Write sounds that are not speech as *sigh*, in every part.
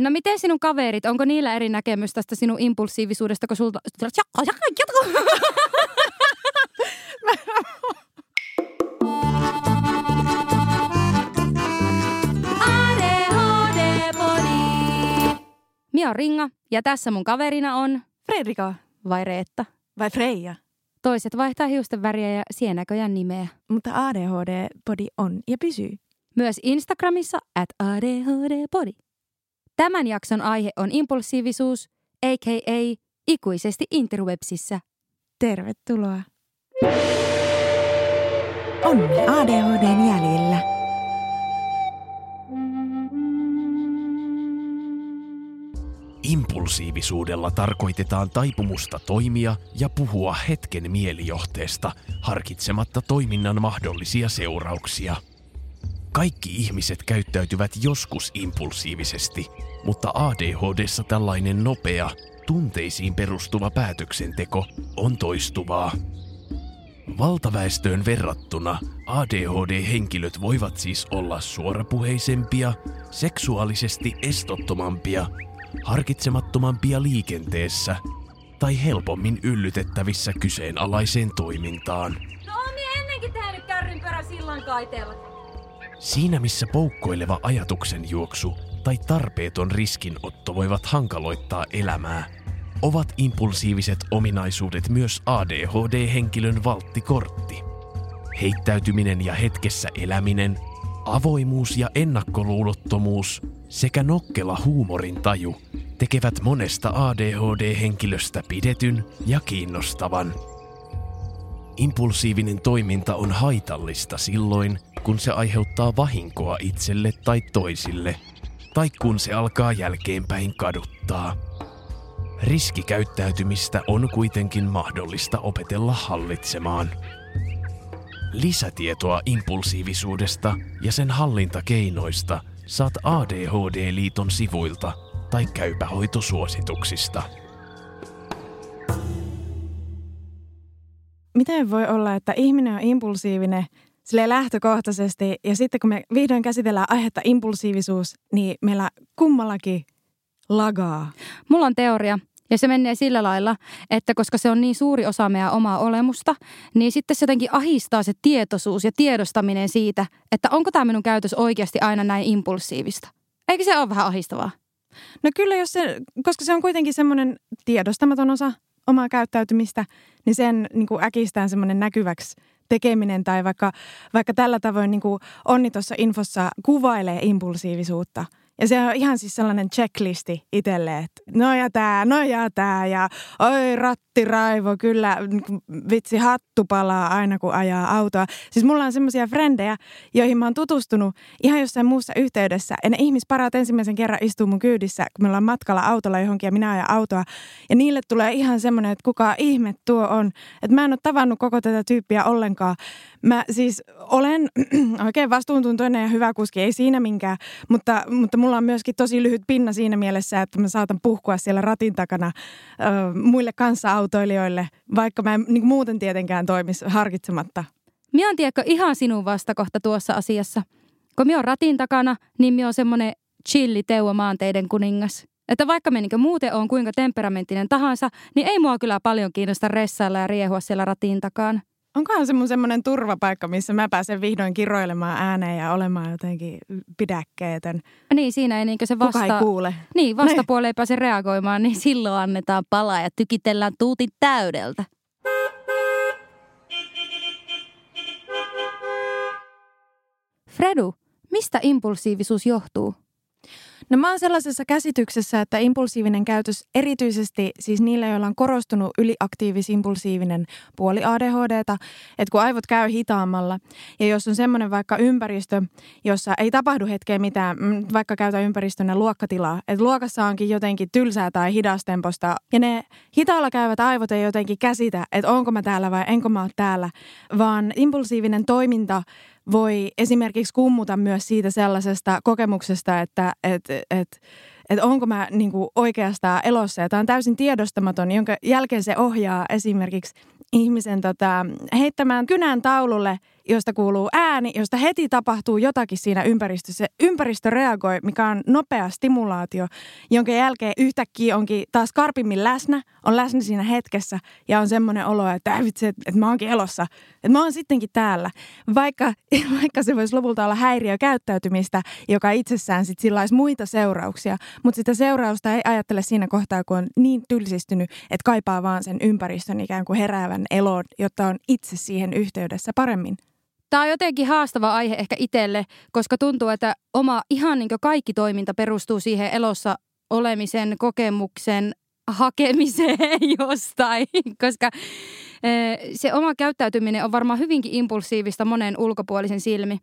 No miten sinun kaverit, onko niillä eri näkemys tästä sinun impulsiivisuudesta, kun sulta... Mia on Ringa ja tässä mun kaverina on... Fredrika Vai Reetta? vai Freija. Toiset vaihtaa hiusten väriä ja sienäköjän nimeä. Mutta ADHD-podi on ja pysyy. Myös Instagramissa at ADHD-podi. Tämän jakson aihe on impulsiivisuus, a.k.a. ikuisesti interwebsissä. Tervetuloa. Onni ADHDn jäljillä. Impulsiivisuudella tarkoitetaan taipumusta toimia ja puhua hetken mielijohteesta harkitsematta toiminnan mahdollisia seurauksia. Kaikki ihmiset käyttäytyvät joskus impulsiivisesti, mutta ADHDssa tällainen nopea, tunteisiin perustuva päätöksenteko on toistuvaa. Valtaväestöön verrattuna ADHD-henkilöt voivat siis olla suorapuheisempia, seksuaalisesti estottomampia, harkitsemattomampia liikenteessä tai helpommin yllytettävissä kyseenalaiseen toimintaan. No on niin ennenkin tehnyt kärrynpörä sillan kaiteella. Siinä missä poukkoileva ajatuksenjuoksu tai tarpeeton riskinotto voivat hankaloittaa elämää, ovat impulsiiviset ominaisuudet myös ADHD-henkilön valttikortti. Heittäytyminen ja hetkessä eläminen, avoimuus ja ennakkoluulottomuus sekä nokkela huumorin taju tekevät monesta ADHD-henkilöstä pidetyn ja kiinnostavan. Impulsiivinen toiminta on haitallista silloin, kun se aiheuttaa vahinkoa itselle tai toisille, tai kun se alkaa jälkeenpäin kaduttaa. Riskikäyttäytymistä on kuitenkin mahdollista opetella hallitsemaan. Lisätietoa impulsiivisuudesta ja sen hallintakeinoista saat ADHD-liiton sivuilta tai käypähoitosuosituksista. Miten voi olla, että ihminen on impulsiivinen sille lähtökohtaisesti ja sitten kun me vihdoin käsitellään aihetta impulsiivisuus, niin meillä kummallakin lagaa. Mulla on teoria, ja se menee sillä lailla, että koska se on niin suuri osa meidän omaa olemusta, niin sitten se jotenkin ahistaa se tietoisuus ja tiedostaminen siitä, että onko tämä minun käytös oikeasti aina näin impulsiivista. Eikö se ole vähän ahistavaa? No kyllä, jos se, koska se on kuitenkin semmoinen tiedostamaton osa omaa käyttäytymistä, niin sen niin kuin äkistään semmoinen näkyväksi tekeminen tai vaikka, vaikka tällä tavoin niin kuin Onni tuossa infossa kuvailee impulsiivisuutta. Ja se on ihan siis sellainen checklisti itselle, että no ja tää, no ja tää ja oi rattiraivo, kyllä niinku vitsi hattu palaa aina kun ajaa autoa. Siis mulla on semmoisia frendejä, joihin mä oon tutustunut ihan jossain muussa yhteydessä. Ja ne ihmisparat ensimmäisen kerran istuu mun kyydissä, kun me ollaan matkalla autolla johonkin ja minä ajan autoa. Ja niille tulee ihan semmoinen, että kuka ihme tuo on. Että mä en ole tavannut koko tätä tyyppiä ollenkaan. Mä siis olen *clears throat* oikein vastuuntuntoinen ja hyvä kuski, ei siinä minkään, mutta, mutta mulla on myöskin tosi lyhyt pinna siinä mielessä, että mä saatan puhkua siellä ratin takana ö, muille kanssaautoilijoille, vaikka mä en niin muuten tietenkään toimisi harkitsematta. Mie on tiedätkö ihan sinun vastakohta tuossa asiassa. Kun mie on ratin takana, niin mie on semmonen chilli Teuvo maanteiden kuningas. Että vaikka me niin muuten on kuinka temperamenttinen tahansa, niin ei mua kyllä paljon kiinnosta ressailla ja riehua siellä ratin takana. Onkohan se mun semmoinen turvapaikka, missä mä pääsen vihdoin kiroilemaan ääneen ja olemaan jotenkin pidäkkeetön. Niin, siinä ei niinkö se Kuka vasta... ei kuule. Niin, vastapuoli ei pääse reagoimaan, niin silloin annetaan palaa ja tykitellään tuutin täydeltä. Fredu, mistä impulsiivisuus johtuu? No mä oon sellaisessa käsityksessä, että impulsiivinen käytös, erityisesti siis niillä, joilla on korostunut yliaktiivis-impulsiivinen puoli ADHDta, että kun aivot käy hitaammalla ja jos on semmoinen vaikka ympäristö, jossa ei tapahdu hetkeä mitään, mm, vaikka käytä ympäristönä luokkatilaa, että luokassa onkin jotenkin tylsää tai hidastemposta ja ne hitaalla käyvät aivot ei jotenkin käsitä, että onko mä täällä vai enkö mä ole täällä, vaan impulsiivinen toiminta voi esimerkiksi kummuta myös siitä sellaisesta kokemuksesta, että et, et, et onko mä niin kuin oikeastaan elossa. Ja tämä on täysin tiedostamaton, jonka jälkeen se ohjaa esimerkiksi ihmisen tota, heittämään kynän taululle josta kuuluu ääni, josta heti tapahtuu jotakin siinä ympäristössä. Ympäristö reagoi, mikä on nopea stimulaatio, jonka jälkeen yhtäkkiä onkin taas karpimmin läsnä, on läsnä siinä hetkessä ja on semmoinen olo, että vitsi, että, että mä oonkin elossa, että mä oon sittenkin täällä. Vaikka, *laughs* vaikka se voisi lopulta olla häiriökäyttäytymistä, joka itsessään sitten sillä olisi muita seurauksia, mutta sitä seurausta ei ajattele siinä kohtaa, kun on niin tylsistynyt, että kaipaa vaan sen ympäristön ikään kuin heräävän elon, jotta on itse siihen yhteydessä paremmin. Tämä on jotenkin haastava aihe ehkä itselle, koska tuntuu, että oma ihan niin kaikki toiminta perustuu siihen elossa olemisen kokemuksen hakemiseen *laughs* jostain, koska se oma käyttäytyminen on varmaan hyvinkin impulsiivista monen ulkopuolisen silmi.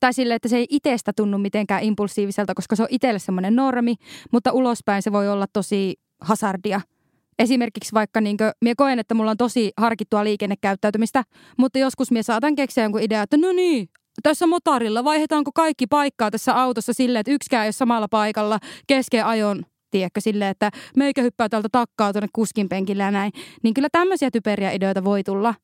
Tai sille, että se ei itsestä tunnu mitenkään impulsiiviselta, koska se on itselle semmoinen normi, mutta ulospäin se voi olla tosi hasardia – Esimerkiksi vaikka niin kuin, minä koen, että mulla on tosi harkittua liikennekäyttäytymistä, mutta joskus minä saatan keksiä jonkun idea, että no niin, tässä motorilla vaihdetaanko kaikki paikkaa tässä autossa silleen, että yksikään ei ole samalla paikalla kesken ajon, tiedätkö, silleen, että meikä hyppää täältä takkaa tuonne kuskin penkille ja näin. Niin kyllä tämmöisiä typeriä ideoita voi tulla.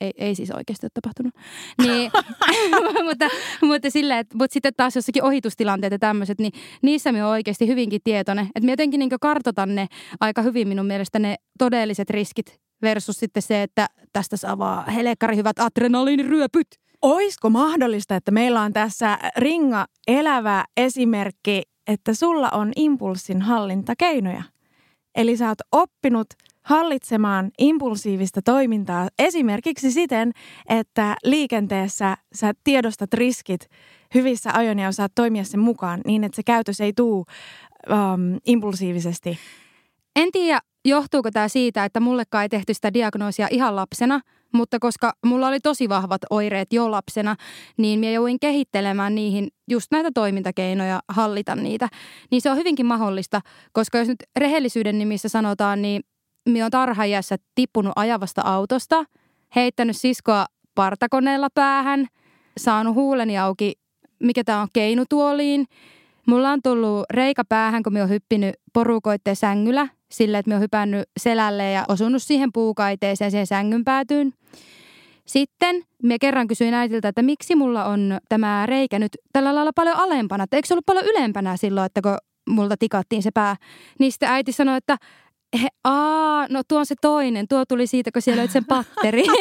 Ei, ei siis oikeasti ole tapahtunut. Niin, *laughs* mutta, mutta, sillä, että, mutta sitten taas jossakin ohitustilanteet ja tämmöiset, niin niissä olen oikeasti hyvinkin tietoinen. Että minä jotenkin niin kartoitan ne aika hyvin minun mielestä ne todelliset riskit versus sitten se, että tästä saa vaan helekkari hyvät adrenaliiniryöpyt. Oisko mahdollista, että meillä on tässä ringa elävä esimerkki, että sulla on impulssin hallintakeinoja? Eli sä oot oppinut – hallitsemaan impulsiivista toimintaa esimerkiksi siten, että liikenteessä sä tiedostat riskit hyvissä ajoin ja osaat toimia sen mukaan niin, että se käytös ei tuu um, impulsiivisesti. En tiedä, johtuuko tämä siitä, että mullekaan ei tehty sitä diagnoosia ihan lapsena, mutta koska mulla oli tosi vahvat oireet jo lapsena, niin minä jouduin kehittelemään niihin just näitä toimintakeinoja, hallita niitä. Niin se on hyvinkin mahdollista, koska jos nyt rehellisyyden nimissä sanotaan, niin minä olen tarhaajassa tippunut ajavasta autosta, heittänyt siskoa partakoneella päähän, saanut huuleni auki, mikä tämä on, keinutuoliin. Mulla on tullut reikä päähän, kun minä olen hyppinyt porukoitteen sängyllä, sille, että minä olen hypännyt selälle ja osunut siihen puukaiteeseen siihen sängyn päätyyn. Sitten minä kerran kysyin äitiltä, että miksi mulla on tämä reikä nyt tällä lailla paljon alempana, että eikö se ollut paljon ylempänä silloin, että kun multa tikattiin se pää. Niin sitten äiti sanoi, että He, aa, no tuo on se toinen. Tuo tuli siitä, kun siellä oli sen patteri. *laughs*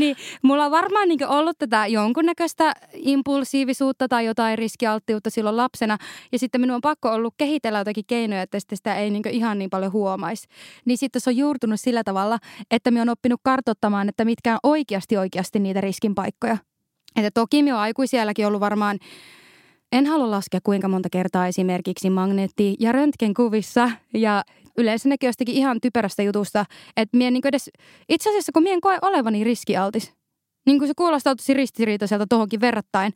niin mulla on varmaan niin ollut tätä jonkunnäköistä impulsiivisuutta tai jotain riskialttiutta silloin lapsena. Ja sitten minun on pakko ollut kehitellä jotakin keinoja, että sitä ei niin ihan niin paljon huomaisi. Niin sitten se on juurtunut sillä tavalla, että minä on oppinut kartottamaan, että mitkä on oikeasti oikeasti niitä riskin paikkoja. Että toki minä on aikuisielläkin ollut varmaan en halua laskea kuinka monta kertaa esimerkiksi magneetti- ja röntgenkuvissa ja yleensä nekin jostakin ihan typerästä jutusta, että mien niin edes, itse asiassa kun mien koe olevani riskialtis, niin kuin se kuulostaa tosi ristiriitaiselta tuohonkin verrattain.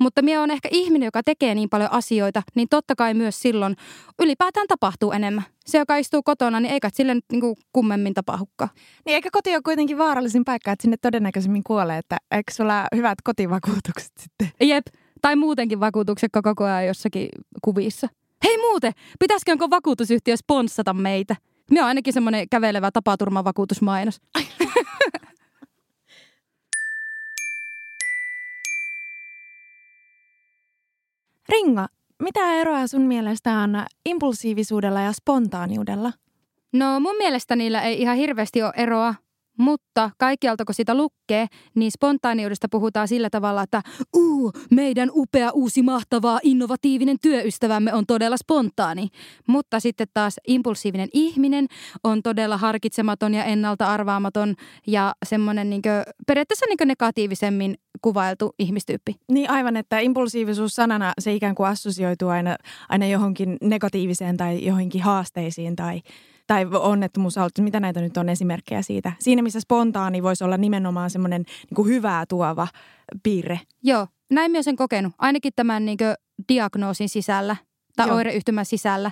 Mutta minä on ehkä ihminen, joka tekee niin paljon asioita, niin totta kai myös silloin ylipäätään tapahtuu enemmän. Se, joka istuu kotona, niin eikä sille nyt niin kuin kummemmin tapahukka. Niin eikä koti ole kuitenkin vaarallisin paikka, että sinne todennäköisemmin kuolee, että eikö sulla hyvät kotivakuutukset sitten? Jep, tai muutenkin vakuutukset koko ajan jossakin kuvissa. Hei muuten, pitäisikö vakuutusyhtiö sponssata meitä? Me on ainakin semmoinen kävelevä tapaturmavakuutusmainos. *laughs* Ringa, mitä eroa sun mielestä on impulsiivisuudella ja spontaaniudella? No mun mielestä niillä ei ihan hirveästi ole eroa. Mutta kaikkialta kun sitä lukkee, niin spontaaniudesta puhutaan sillä tavalla, että uu, meidän upea, uusi, mahtava, innovatiivinen työystävämme on todella spontaani. Mutta sitten taas impulsiivinen ihminen on todella harkitsematon ja ennalta arvaamaton ja semmoinen niin periaatteessa niin negatiivisemmin kuvailtu ihmistyyppi. Niin aivan, että impulsiivisuus sanana se ikään kuin assosioituu aina, aina johonkin negatiiviseen tai johonkin haasteisiin tai tai onnettomuusauto, mitä näitä nyt on esimerkkejä siitä. Siinä, missä spontaani voisi olla nimenomaan semmoinen niin hyvää tuova piirre. Joo, näin myös sen kokenut. Ainakin tämän niin diagnoosin sisällä tai Joo. oireyhtymän sisällä.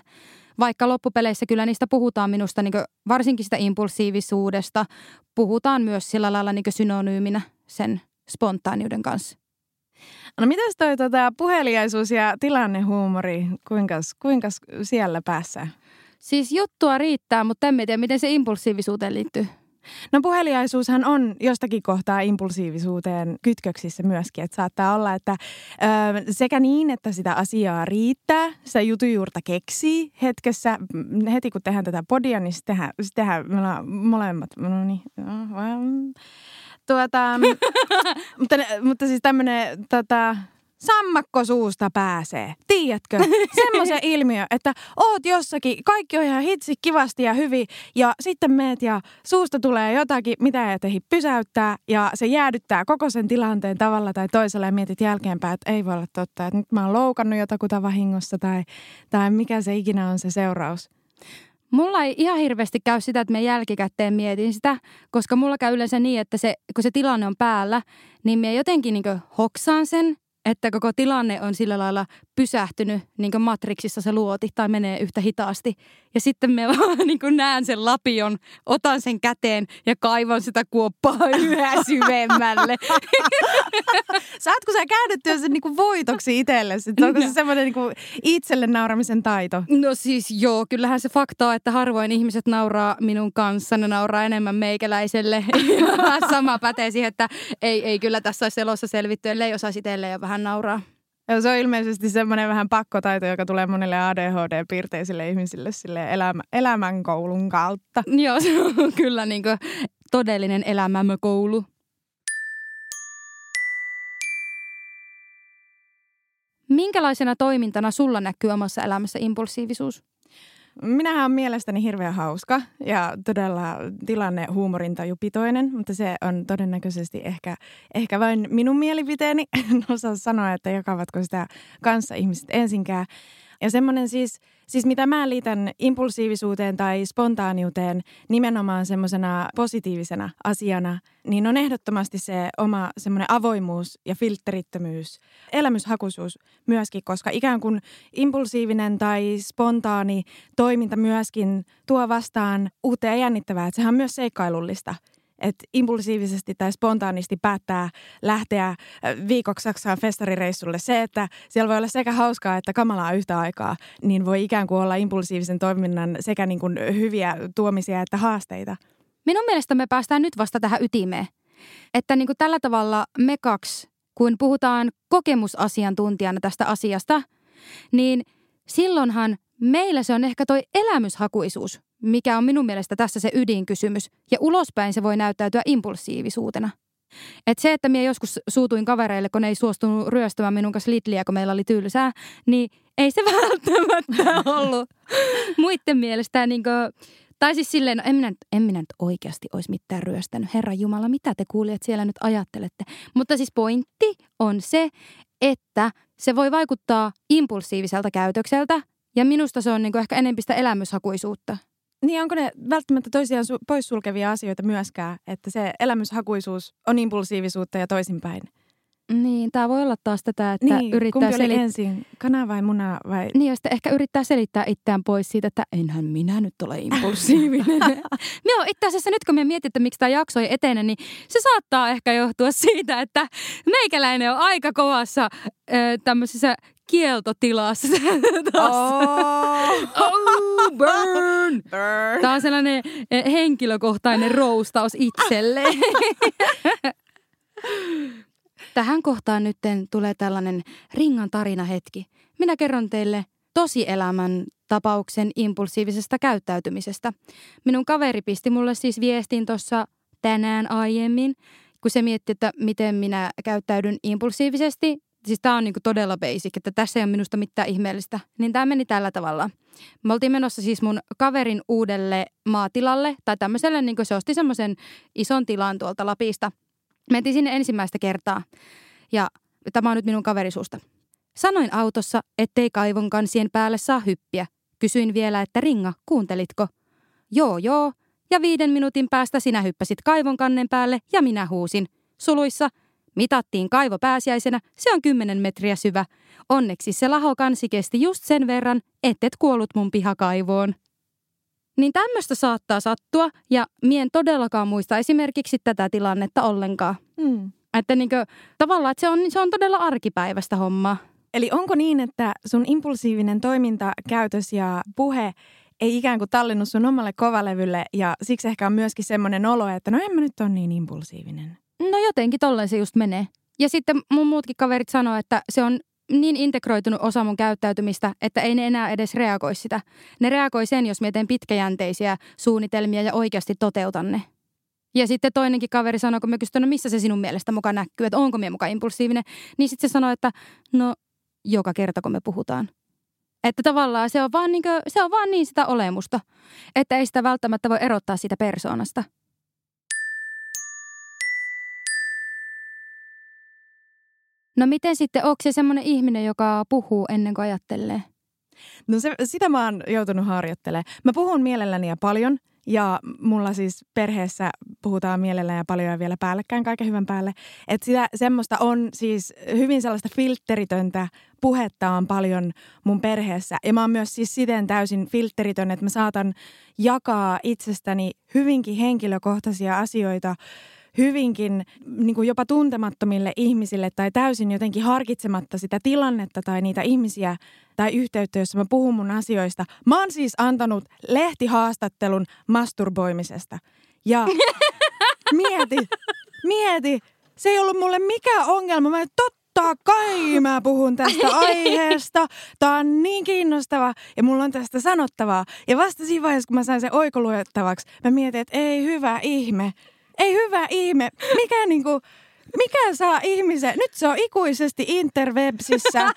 Vaikka loppupeleissä kyllä niistä puhutaan minusta, niin varsinkin sitä impulsiivisuudesta, puhutaan myös sillä lailla niin synonyyminä sen spontaaniuden kanssa. No mitäs toi tota, puheliaisuus ja tilannehuumori, kuinka siellä päässä? Siis juttua riittää, mutta en tiedä, miten se impulsiivisuuteen liittyy. No puheliaisuushan on jostakin kohtaa impulsiivisuuteen kytköksissä myöskin, että saattaa olla, että ö, sekä niin, että sitä asiaa riittää, sitä jutujuurta keksii hetkessä, heti kun tehdään tätä podia, niin sitten tehdään, sit tehdään me ollaan molemmat, no niin, tuota, *laughs* mutta, mutta siis tämmöinen tota, sammakko suusta pääsee. Tiedätkö? *laughs* Semmoisen ilmiö, että oot jossakin, kaikki on ihan hitsi kivasti ja hyvin ja sitten meet ja suusta tulee jotakin, mitä ei tehi pysäyttää ja se jäädyttää koko sen tilanteen tavalla tai toisella ja mietit jälkeenpäin, että ei voi olla totta, että nyt mä oon loukannut jotakuta vahingossa tai, tai mikä se ikinä on se seuraus. Mulla ei ihan hirveästi käy sitä, että mä jälkikäteen mietin sitä, koska mulla käy yleensä niin, että se, kun se tilanne on päällä, niin mä jotenkin niin hoksaan sen että koko tilanne on sillä lailla pysähtynyt, niin kuin Matrixissa se luoti, tai menee yhtä hitaasti. Ja sitten me *laughs* vaan niin kuin näen sen lapion, otan sen käteen ja kaivan sitä kuoppaa *laughs* yhä syvemmälle. *laughs* Saatko sä käännyttyä sen niin kuin voitoksi itsellesi? Onko se semmoinen niin kuin itselle nauramisen taito? No siis joo, kyllähän se fakta on, että harvoin ihmiset nauraa minun kanssa. Ne nauraa enemmän meikäläiselle. Sama pätee siihen, että ei, ei kyllä tässä olisi elossa selvitty, ellei osaisi itselleen vähän nauraa. Ja se on ilmeisesti semmoinen vähän pakkotaito, joka tulee monille ADHD-piirteisille ihmisille sille elämä, elämänkoulun kautta. Joo, se on kyllä niin todellinen elämämme-koulu. Minkälaisena toimintana sulla näkyy omassa elämässä impulsiivisuus? Minähän on mielestäni hirveän hauska ja todella tilanne huumorintajupitoinen, mutta se on todennäköisesti ehkä, ehkä vain minun mielipiteeni. *laughs* En osaa sanoa, että jakavatko sitä kanssa ihmiset ensinkään. Ja semmoinen siis, siis mitä mä liitän impulsiivisuuteen tai spontaaniuteen nimenomaan semmoisena positiivisena asiana, niin on ehdottomasti se oma semmoinen avoimuus ja filterittömyys, elämyshakuisuus myöskin, koska ikään kuin impulsiivinen tai spontaani toiminta myöskin tuo vastaan uutta ja jännittävää, että sehän on myös seikkailullista – että impulsiivisesti tai spontaanisti päättää lähteä äh, viikoksi Saksaan festarireissulle. Se, että siellä voi olla sekä hauskaa että kamalaa yhtä aikaa, niin voi ikään kuin olla impulsiivisen toiminnan sekä niin kuin hyviä tuomisia että haasteita. Minun mielestä me päästään nyt vasta tähän ytimeen. Että niin kuin tällä tavalla me kaksi, kun puhutaan kokemusasiantuntijana tästä asiasta, niin silloinhan meillä se on ehkä toi elämyshakuisuus, mikä on minun mielestä tässä se ydinkysymys. Ja ulospäin se voi näyttäytyä impulsiivisuutena. Et se, että minä joskus suutuin kavereille, kun ne ei suostunut ryöstämään minun kanssa Lidliä, kun meillä oli tylsää, niin ei se *laughs* välttämättä ollut muiden mielestä niin kuin, tai siis silleen, no en minä, en minä nyt oikeasti olisi mitään ryöstänyt. Herra Jumala, mitä te kuulijat siellä nyt ajattelette? Mutta siis pointti on se, että se voi vaikuttaa impulsiiviselta käytökseltä. Ja minusta se on niin kuin ehkä enempistä elämyshakuisuutta. Niin onko ne välttämättä toisiaan su- poissulkevia asioita myöskään, että se elämyshakuisuus on impulsiivisuutta ja toisinpäin? Niin, tämä voi olla taas tätä, että niin, yrittää selittää. ensin, kana vai muna vai? Niin, ja sitten ehkä yrittää selittää itseään pois siitä, että enhän minä nyt ole impulsiivinen. *laughs* Joo, itse asiassa nyt kun me mietin, että miksi tämä jakso ei etene, niin se saattaa ehkä johtua *laughs* siitä, että meikäläinen on aika kovassa äh, tämmöisessä kieltotilassa. oh. *laughs* *laughs* oh, burn. burn! Tämä on sellainen henkilökohtainen roustaus itselle. *laughs* Tähän kohtaan nyt tulee tällainen ringan tarina hetki. Minä kerron teille tosielämän tapauksen impulsiivisesta käyttäytymisestä. Minun kaveri pisti mulle siis viestin tuossa tänään aiemmin, kun se mietti, että miten minä käyttäydyn impulsiivisesti. Siis tämä on niinku todella basic, että tässä ei ole minusta mitään ihmeellistä. Niin tämä meni tällä tavalla. Me oltiin menossa siis mun kaverin uudelle maatilalle, tai tämmöiselle, niin se osti semmoisen ison tilan tuolta Lapista – Mentiin sinne ensimmäistä kertaa ja tämä on nyt minun kaverisuusta. Sanoin autossa, ettei kaivon kansien päälle saa hyppiä. Kysyin vielä, että ringa, kuuntelitko? Joo, joo. Ja viiden minuutin päästä sinä hyppäsit kaivon kannen päälle ja minä huusin. Suluissa mitattiin kaivo pääsiäisenä, se on kymmenen metriä syvä. Onneksi se lahokansi kesti just sen verran, ettet kuollut mun pihakaivoon. Niin tämmöistä saattaa sattua ja mien todellakaan muista esimerkiksi tätä tilannetta ollenkaan. Mm. Että niinkö, tavallaan, että se on, se on todella arkipäivästä hommaa. Eli onko niin, että sun impulsiivinen toiminta, käytös ja puhe ei ikään kuin tallinnut sun omalle kovalevylle ja siksi ehkä on myöskin semmoinen olo, että no en mä nyt ole niin impulsiivinen. No jotenkin tolleen se just menee. Ja sitten mun muutkin kaverit sanoo, että se on niin integroitunut osa mun käyttäytymistä, että ei ne enää edes reagoi sitä. Ne reagoi sen, jos mietin pitkäjänteisiä suunnitelmia ja oikeasti toteutan ne. Ja sitten toinenkin kaveri sanoi, kun mä kysyin, no missä se sinun mielestä mukaan näkyy, että onko minä mukaan impulsiivinen, niin sitten se sanoi, että no joka kerta kun me puhutaan. Että tavallaan se on, vaan niin kuin, se on vaan niin sitä olemusta, että ei sitä välttämättä voi erottaa siitä persoonasta. No miten sitten, onko se semmoinen ihminen, joka puhuu ennen kuin ajattelee? No se, sitä mä oon joutunut harjoittelemaan. Mä puhun mielelläni ja paljon ja mulla siis perheessä puhutaan mielellään ja paljon ja vielä päällekkäin kaiken hyvän päälle. Että sitä semmoista on siis hyvin sellaista filteritöntä puhetta on paljon mun perheessä. Ja mä oon myös siis siten täysin filteritön, että mä saatan jakaa itsestäni hyvinkin henkilökohtaisia asioita – hyvinkin niin kuin jopa tuntemattomille ihmisille tai täysin jotenkin harkitsematta sitä tilannetta tai niitä ihmisiä tai yhteyttä, jossa mä puhun mun asioista. Mä oon siis antanut lehtihaastattelun masturboimisesta. Ja *laughs* mieti, mieti, se ei ollut mulle mikään ongelma. Mä totta totta kai mä puhun tästä *laughs* aiheesta. Tämä on niin kiinnostava ja mulla on tästä sanottavaa. Ja vasta siinä vaiheessa, kun mä sain sen oikoluettavaksi, mä mietin, että ei hyvä ihme. Ei hyvä ihme. Mikä niinku, mikä saa ihmisen, nyt se on ikuisesti interwebsissä.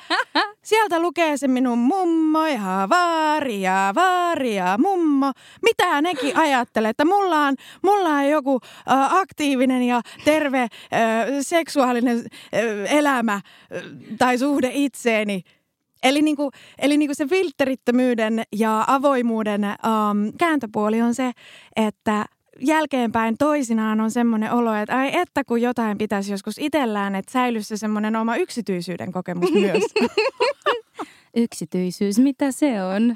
Sieltä lukee se minun mummo ja vaaria, vaaria, mummo. Mitä nekin ajattelee, että mulla on, mulla on joku äh, aktiivinen ja terve äh, seksuaalinen äh, elämä äh, tai suhde itseeni. Eli, niinku, eli niinku se filterittömyyden ja avoimuuden um, kääntöpuoli on se, että jälkeenpäin toisinaan on semmoinen olo, että ai että kun jotain pitäisi joskus itsellään, että säilyisi se semmoinen oma yksityisyyden kokemus myös. *laughs* Yksityisyys, mitä se on?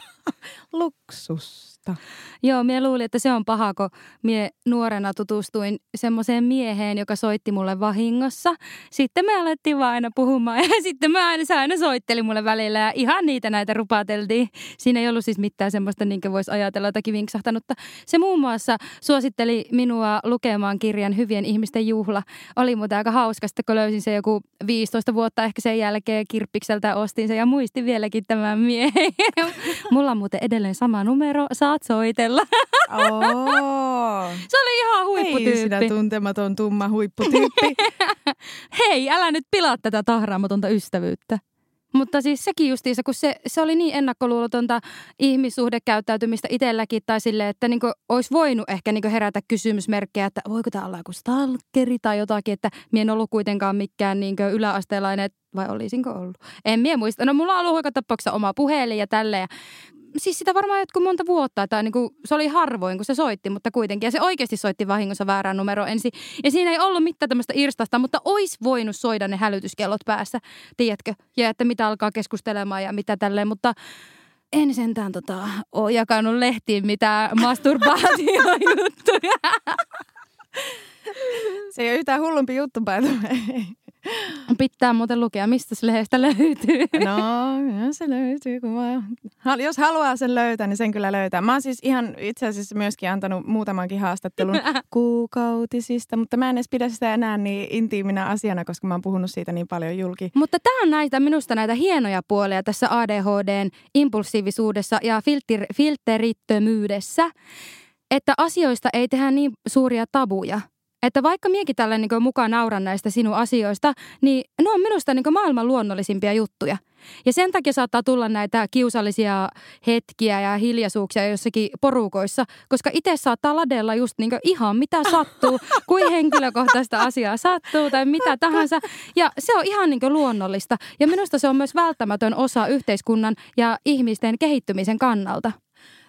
*laughs* Luksus totta. Joo, minä luulin, että se on paha, kun minä nuorena tutustuin semmoiseen mieheen, joka soitti mulle vahingossa. Sitten me alettiin vaan aina puhumaan ja *laughs* sitten mä aina, se aina soitteli mulle välillä ja ihan niitä näitä rupateltiin. Siinä ei ollut siis mitään semmoista, niin voisi ajatella jotakin vinksahtanutta. Se muun muassa suositteli minua lukemaan kirjan Hyvien ihmisten juhla. Oli muuten aika hauska, sitten kun löysin se joku 15 vuotta ehkä sen jälkeen kirppikseltä ostin sen ja muistin vieläkin tämän miehen. *laughs* Mulla on muuten edelleen sama numero. Saa saat soitella. Oh. *laughs* Se oli ihan huipputyyppi. Hei sinä tuntematon tumma huipputyyppi. *laughs* Hei, älä nyt pilaa tätä tahraamatonta ystävyyttä. Mutta siis sekin justiinsa, kun se, se oli niin ennakkoluulotonta ihmissuhdekäyttäytymistä itselläkin tai sille, että niin olisi voinut ehkä niin herätä kysymysmerkkejä, että voiko tämä olla joku stalkeri tai jotakin, että mien ollut kuitenkaan mikään niin yläasteelainen, vai olisinko ollut? En mie muista. No mulla on ollut tapauksessa oma puhelin ja tälle ja siis sitä varmaan jotkut monta vuotta, tai niin kuin, se oli harvoin, kun se soitti, mutta kuitenkin. Ja se oikeasti soitti vahingossa väärään numero ensin. Ja siinä ei ollut mitään tämmöistä irstasta, mutta olisi voinut soida ne hälytyskellot päässä, tiedätkö? Ja että mitä alkaa keskustelemaan ja mitä tälleen, mutta en sentään tota, ole jakanut lehtiin mitään *laughs* masturbaatiojuttuja. Se ei ole yhtään hullumpi juttu, by *laughs* Pitää muuten lukea, mistä se lehdestä löytyy. *laughs* No, se löytyy. Kun vaan... Jos haluaa sen löytää, niin sen kyllä löytää. Mä oon siis ihan itse asiassa myöskin antanut muutamankin haastattelun *laughs* kuukautisista, mutta mä en edes pidä sitä enää niin intiiminä asiana, koska mä oon puhunut siitä niin paljon julki. Mutta tämä on näitä, minusta näitä hienoja puolia tässä ADHDn impulsiivisuudessa ja filter, filterittömyydessä, että asioista ei tehdä niin suuria tabuja – että vaikka miekin tällä niin mukaan nauran näistä sinun asioista, niin ne on minusta niin maailman luonnollisimpia juttuja. Ja sen takia saattaa tulla näitä kiusallisia hetkiä ja hiljaisuuksia jossakin porukoissa, koska itse saattaa ladella just niin ihan mitä sattuu, *laughs* kuin henkilökohtaista asiaa sattuu tai mitä tahansa. Ja se on ihan niin luonnollista. Ja minusta se on myös välttämätön osa yhteiskunnan ja ihmisten kehittymisen kannalta.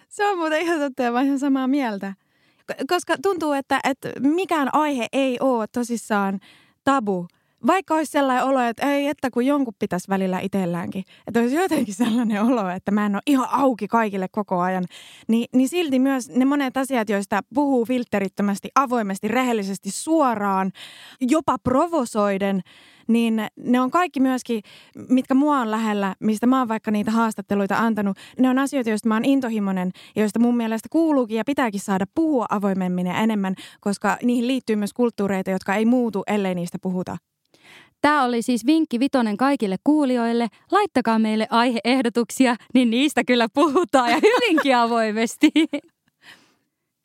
Se on muuten ihan totta ja ihan samaa mieltä koska tuntuu, että, että mikään aihe ei ole tosissaan tabu, vaikka olisi sellainen olo, että ei, että kun jonkun pitäisi välillä itselläänkin, että olisi jotenkin sellainen olo, että mä en ole ihan auki kaikille koko ajan, niin, niin silti myös ne monet asiat, joista puhuu filterittömästi, avoimesti, rehellisesti, suoraan, jopa provosoiden, niin ne on kaikki myöskin, mitkä mua on lähellä, mistä mä oon vaikka niitä haastatteluita antanut, ne on asioita, joista mä oon intohimoinen ja joista mun mielestä kuuluukin ja pitääkin saada puhua avoimemmin ja enemmän, koska niihin liittyy myös kulttuureita, jotka ei muutu, ellei niistä puhuta. Tämä oli siis vinkki vitonen kaikille kuulijoille. Laittakaa meille aiheehdotuksia, niin niistä kyllä puhutaan ja hyvinkin *laughs* avoimesti.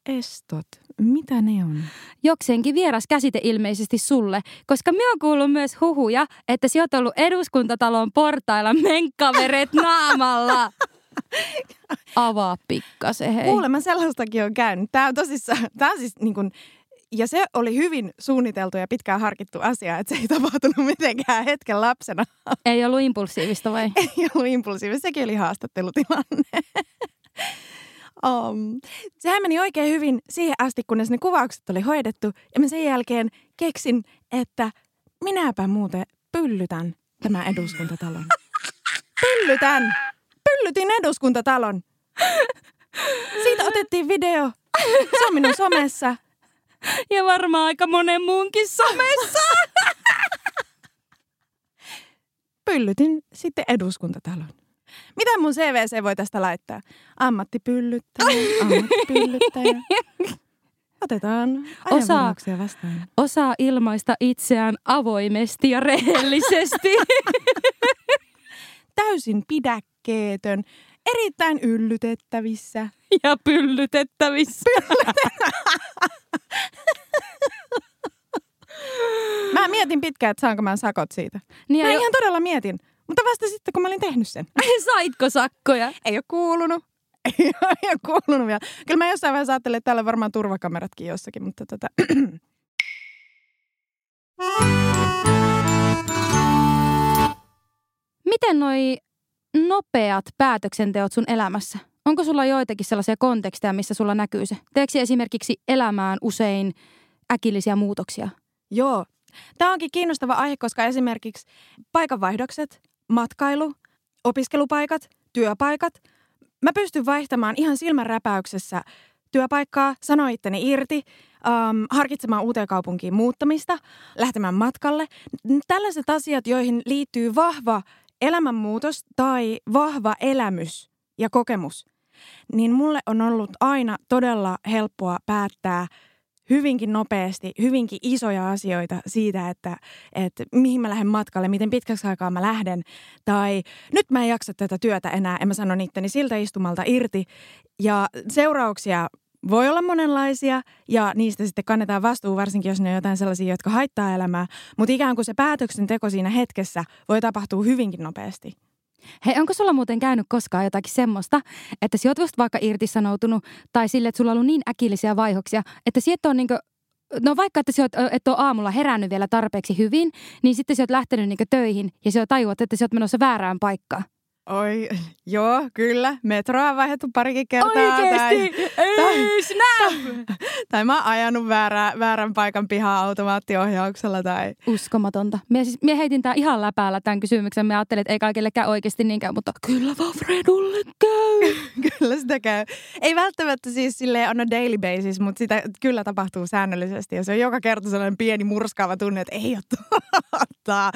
Estot, mitä ne on? Jokseenkin vieras käsite ilmeisesti sulle, koska me on kuullut myös huhuja, että sä oot ollut eduskuntatalon portailla menkkaveret *laughs* naamalla. Avaa pikkasen, hei. Kuulemma sellaistakin on käynyt. Tämä on tosissaan, tämä on siis niin kuin ja se oli hyvin suunniteltu ja pitkään harkittu asia, että se ei *laughs* tapahtunut mitenkään hetken lapsena. *laughs* Ei ollut impulsiivista vai? Ei ollut impulsiivista, sekin oli haastattelutilanne. *laughs* Um, sehän meni oikein hyvin siihen asti, kunnes ne kuvaukset oli hoidettu. Ja mä sen jälkeen keksin, että minäpä muuten pyllytän tämän eduskuntatalon. Pyllytän! Pyllytin eduskuntatalon. Siitä otettiin video. Se on minun somessa. *laughs* Ja varmaan aika monen muunkin somessa. *laughs* Pyllytin sitten eduskuntatalon. Mitä mun CVC voi tästä laittaa? Ammattipyllyttäjä, *laughs* ammattipyllyttäjä. Otetaan Osaa, vastaan. Osaa ilmaista itseään avoimesti ja rehellisesti. Täysin pidäkkeetön, erittäin yllytettävissä. Ja pyllytettävissä. Mä mietin pitkään, että saanko mä sakot siitä. Niin mä jo... ihan todella mietin. Mutta vasta sitten, kun mä olin tehnyt sen. Saitko sakkoja? Ei ole kuulunut. *laughs* Ei ole kuulunut vielä. Kyllä mä jossain vaiheessa ajattelin, että täällä on varmaan turvakameratkin jossakin, mutta tota... *clears throat* Miten noi nopeat päätöksenteot sun elämässä? Onko sulla joitakin sellaisia konteksteja, missä sulla näkyy se? Teekö esimerkiksi elämään usein äkillisiä muutoksia? Joo. Tämä onkin kiinnostava aihe, koska esimerkiksi paikanvaihdokset, matkailu, opiskelupaikat, työpaikat. Mä pystyn vaihtamaan ihan silmänräpäyksessä työpaikkaa, sanoa itteni irti, um, harkitsemaan uuteen kaupunkiin muuttamista, lähtemään matkalle. Tällaiset asiat, joihin liittyy vahva elämänmuutos tai vahva elämys ja kokemus, niin mulle on ollut aina todella helppoa päättää – hyvinkin nopeasti, hyvinkin isoja asioita siitä, että, että mihin mä lähden matkalle, miten pitkäksi aikaa mä lähden. Tai nyt mä en jaksa tätä työtä enää, en mä sano itteni siltä istumalta irti. Ja seurauksia voi olla monenlaisia ja niistä sitten kannetaan vastuu, varsinkin jos ne on jotain sellaisia, jotka haittaa elämää. Mutta ikään kuin se päätöksenteko siinä hetkessä voi tapahtua hyvinkin nopeasti. Hei, onko sulla muuten käynyt koskaan jotakin semmoista, että sä oot just vaikka irtisanoutunut tai sille, että sulla on ollut niin äkillisiä vaihoksia, että sieltä on niinku No vaikka, että sä oot, et ole aamulla herännyt vielä tarpeeksi hyvin, niin sitten sä oot lähtenyt niinku töihin ja sä tajuat, että sä oot menossa väärään paikkaan. Oi, *laughs* joo, kyllä. Metroa on vaihdettu parikin kertaa. Oikeesti? Tai, Ei, tai, *laughs* tai mä oon ajanut väärä, väärän paikan pihaa automaattiohjauksella. Tai... Uskomatonta. Mie, siis, mie heitin tää ihan läpäällä tämän kysymyksen. Mä ajattelin, että ei kaikille käy oikeasti niinkään, mutta kyllä vaan Fredulle käy. *laughs* kyllä sitä käy. Ei välttämättä siis silleen on a daily basis, mutta sitä kyllä tapahtuu säännöllisesti. Ja se on joka kerta sellainen pieni murskaava tunne, että ei ole totta.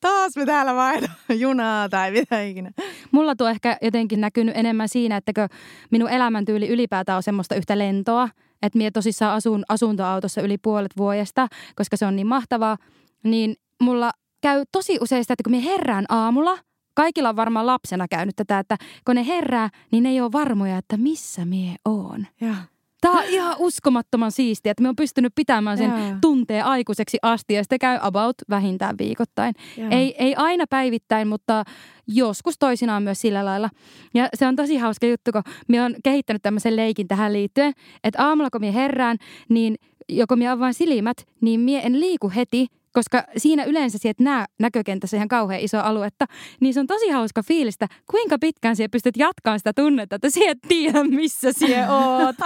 Taas me täällä vaihdamme junaa tai mitä ikinä. Mulla tuo ehkä jotenkin näkynyt enemmän siinä, että minun elämäntyyli ylipäätään on semmoista yhtä lentoa, että minä tosissaan asun asuntoautossa yli puolet vuodesta, koska se on niin mahtavaa, niin mulla käy tosi usein sitä, että kun minä herään aamulla, kaikilla on varmaan lapsena käynyt tätä, että kun ne herää, niin ne ei ole varmoja, että missä mie oon. Ja. Tämä on ihan uskomattoman siistiä, että me on pystynyt pitämään sen Jaa. tunteen aikuiseksi asti ja sitä käy about vähintään viikoittain. Ei, ei aina päivittäin, mutta joskus toisinaan myös sillä lailla. Ja se on tosi hauska juttu, kun me on kehittänyt tämmöisen leikin tähän liittyen, että aamulla kun me herään, niin joko minä avaan silmät, niin mie en liiku heti, koska siinä yleensä sieltä nää näkökentässä ihan kauhean iso aluetta, niin se on tosi hauska fiilistä, kuinka pitkään siellä pystyt jatkamaan sitä tunnetta, että siellä et tiedä, missä siellä *laughs* oot.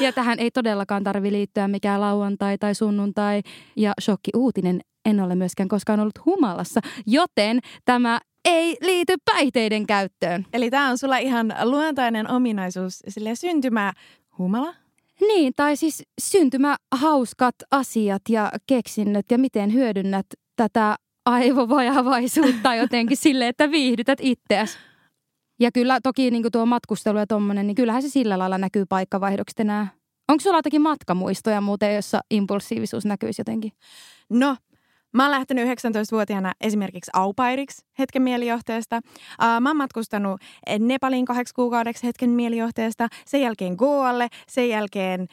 ja tähän ei todellakaan tarvi liittyä mikään lauantai tai sunnuntai. Ja shokki uutinen, en ole myöskään koskaan ollut humalassa, joten tämä ei liity päihteiden käyttöön. Eli tämä on sulla ihan luontainen ominaisuus, sille syntymä humala? Niin, tai siis syntymä hauskat asiat ja keksinnöt ja miten hyödynnät tätä aivovajavaisuutta jotenkin *laughs* sille, että viihdytät itseäsi. Ja kyllä toki niin tuo matkustelu ja tommonen, niin kyllähän se sillä lailla näkyy paikkavaihdokset enää. Onko sulla jotakin matkamuistoja muuten, jossa impulsiivisuus näkyisi jotenkin? No, Mä oon lähtenyt 19-vuotiaana esimerkiksi aupairiksi hetken mielijohteesta. Mä oon matkustanut Nepalin kahdeksi kuukaudeksi hetken mielijohteesta, sen jälkeen Goalle, sen jälkeen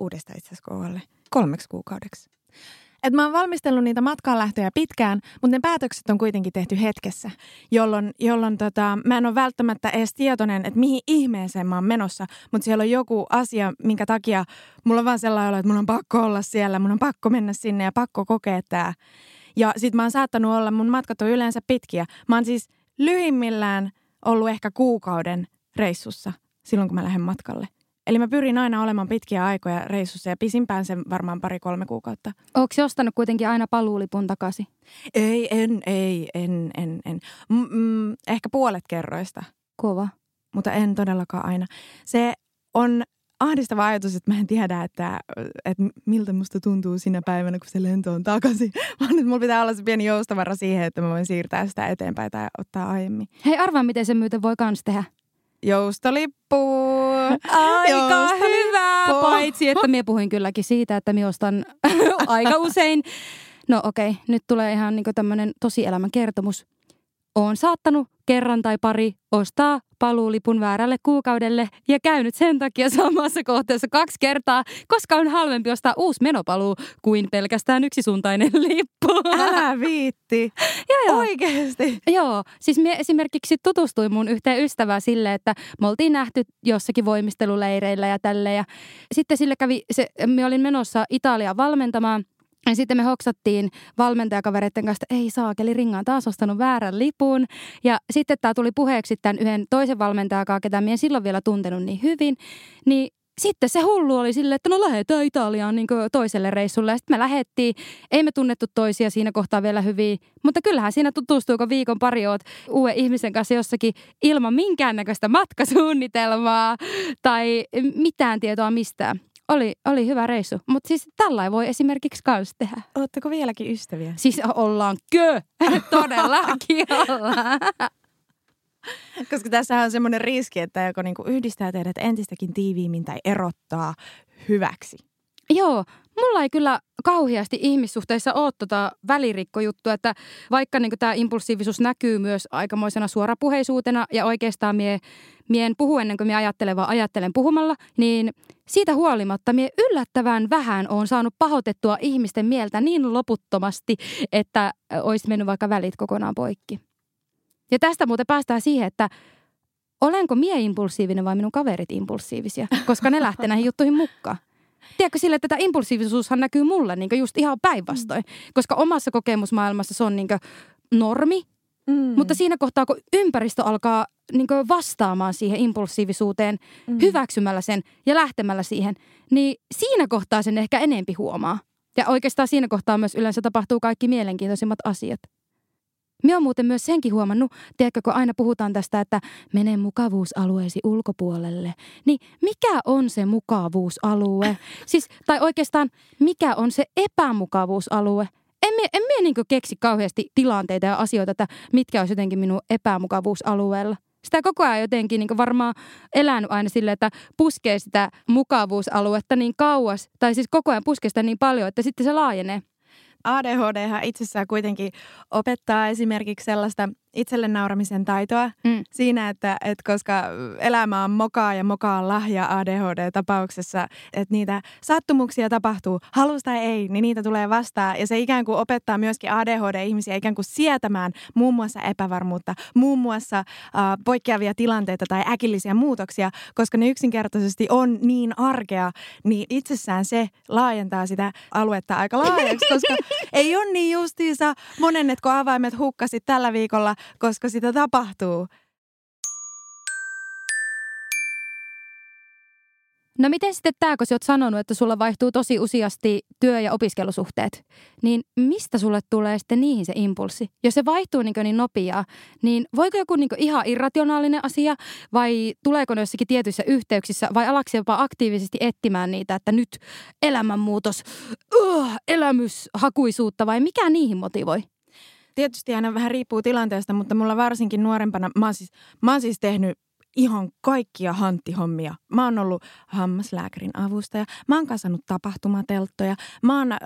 uudestaan itse asiassa Goalle kolmeksi kuukaudeksi. Et mä oon valmistellut niitä matkaan lähtöjä pitkään, mutta ne päätökset on kuitenkin tehty hetkessä, jolloin, jolloin tota, mä en ole välttämättä edes tietoinen, että mihin ihmeeseen mä oon menossa, mutta siellä on joku asia, minkä takia mulla on vaan sellainen olo, että mun on pakko olla siellä, mun on pakko mennä sinne ja pakko kokea tää. Ja sit mä oon saattanut olla, mun matkat on yleensä pitkiä. Mä oon siis lyhimmillään ollut ehkä kuukauden reissussa silloin, kun mä lähden matkalle. Eli mä pyrin aina olemaan pitkiä aikoja reissussa ja pisimpään sen varmaan pari-kolme kuukautta. Onko se ostanut kuitenkin aina paluulipun takaisin? Ei, en, ei, en, en, en. Mm, ehkä puolet kerroista. Kova. Mutta en todellakaan aina. Se on ahdistava ajatus, että mä en tiedä, että, että miltä musta tuntuu siinä päivänä, kun se lento on takaisin. *laughs* Vaan nyt mulla pitää olla se pieni joustavara siihen, että mä voin siirtää sitä eteenpäin tai ottaa aiemmin. Hei, arvaa miten se myöten voi kans tehdä. Joustolippu. Aika Joustolippu. hyvä. Paitsi, että minä puhuin kylläkin siitä, että minä ostan *laughs* aika usein. No okei, okay, nyt tulee ihan niin tämmöinen tosielämän kertomus. Oon saattanut kerran tai pari ostaa paluulipun väärälle kuukaudelle ja käynyt sen takia samassa kohteessa kaksi kertaa, koska on halvempi ostaa uusi menopaluu kuin pelkästään yksisuuntainen *laughs* lippu. Älä viitti. *laughs* joo, joo. Oikeesti? Joo, siis me esimerkiksi tutustuin mun yhteen ystävään sille, että me oltiin nähty jossakin voimisteluleireillä ja tälle ja sitten sille kävi, se, me olin menossa Italiaan valmentamaan – ja sitten me hoksattiin valmentajakavereiden kanssa, että ei saakeli, Ringa on taas ostanut väärän lipun. Ja sitten tämä tuli puheeksi tämän yhden toisen valmentajakaan, ketä minä en silloin vielä tuntenut niin hyvin. Niin sitten se hullu oli silleen, että no lähdetään Italiaan niin toiselle reissulle. Ja sitten me lähettiin. Ei me tunnettu toisia siinä kohtaa vielä hyvin. Mutta kyllähän siinä tutustuu, kun viikon pari oot uuden ihmisen kanssa jossakin ilman minkäännäköistä matkasuunnitelmaa tai mitään tietoa mistään. Oli, oli hyvä reissu, mutta siis tällä voi esimerkiksi kans tehdä. Oletteko vieläkin ystäviä? Siis ollaan kö, *laughs* todellakin ollaan. Koska tässä on semmoinen riski, että joko niinku yhdistää teidät entistäkin tiiviimmin tai erottaa hyväksi. Joo, mulla ei kyllä kauheasti ihmissuhteissa ole tota välirikkojuttua, että vaikka niin tämä impulsiivisuus näkyy myös aikamoisena suorapuheisuutena ja oikeastaan mie, mie en puhu ennen kuin mie ajattelen, vaan ajattelen puhumalla, niin siitä huolimatta mie yllättävän vähän on saanut pahoitettua ihmisten mieltä niin loputtomasti, että olisi mennyt vaikka välit kokonaan poikki. Ja tästä muuten päästään siihen, että olenko mie impulsiivinen vai minun kaverit impulsiivisia, koska ne lähtee näihin juttuihin mukaan. Tiedätkö sille, että tämä impulsiivisuushan näkyy mulle niin just ihan päinvastoin. Mm. Koska omassa kokemusmaailmassa se on niin normi, mm. mutta siinä kohtaa, kun ympäristö alkaa niin vastaamaan siihen impulsiivisuuteen, mm. hyväksymällä sen ja lähtemällä siihen, niin siinä kohtaa sen ehkä enempi huomaa. Ja oikeastaan siinä kohtaa myös yleensä tapahtuu kaikki mielenkiintoisimmat asiat. Minä olen muuten myös senkin huomannut, tiedätkö, kun aina puhutaan tästä, että mene mukavuusalueesi ulkopuolelle. Niin mikä on se mukavuusalue? Siis, tai oikeastaan, mikä on se epämukavuusalue? En mie, en mie niin keksi kauheasti tilanteita ja asioita, että mitkä olisi jotenkin minun epämukavuusalueella. Sitä koko ajan jotenkin niin varmaan elänyt aina sille, että puskee sitä mukavuusaluetta niin kauas, tai siis koko ajan puskee sitä niin paljon, että sitten se laajenee. ADHD itsessään kuitenkin opettaa esimerkiksi sellaista itselle nauramisen taitoa mm. siinä, että, että koska elämä on mokaa ja mokaa on lahja ADHD-tapauksessa, että niitä sattumuksia tapahtuu, halusta tai ei, niin niitä tulee vastaan. Ja se ikään kuin opettaa myöskin ADHD-ihmisiä ikään kuin sietämään muun muassa epävarmuutta, muun muassa äh, poikkeavia tilanteita tai äkillisiä muutoksia, koska ne yksinkertaisesti on niin arkea, niin itsessään se laajentaa sitä aluetta aika laajaksi, koska *laughs* ei ole niin justiinsa monennetko avaimet hukkasit tällä viikolla koska sitä tapahtuu. No miten sitten tämä, kun sä oot sanonut, että sulla vaihtuu tosi useasti työ- ja opiskelusuhteet, niin mistä sulle tulee sitten niihin se impulssi? Jos se vaihtuu niin, niin nopeaa, niin voiko joku niin ihan irrationaalinen asia vai tuleeko ne jossakin tietyissä yhteyksissä vai alaksi jopa aktiivisesti etsimään niitä, että nyt elämänmuutos, uh, elämyshakuisuutta vai mikä niihin motivoi? Tietysti aina vähän riippuu tilanteesta, mutta mulla varsinkin nuorempana, mä oon siis, mä oon siis tehnyt ihan kaikkia hanttihommia. Mä oon ollut hammaslääkärin avustaja, mä oon kasannut tapahtumatelttoja, mä oon äm,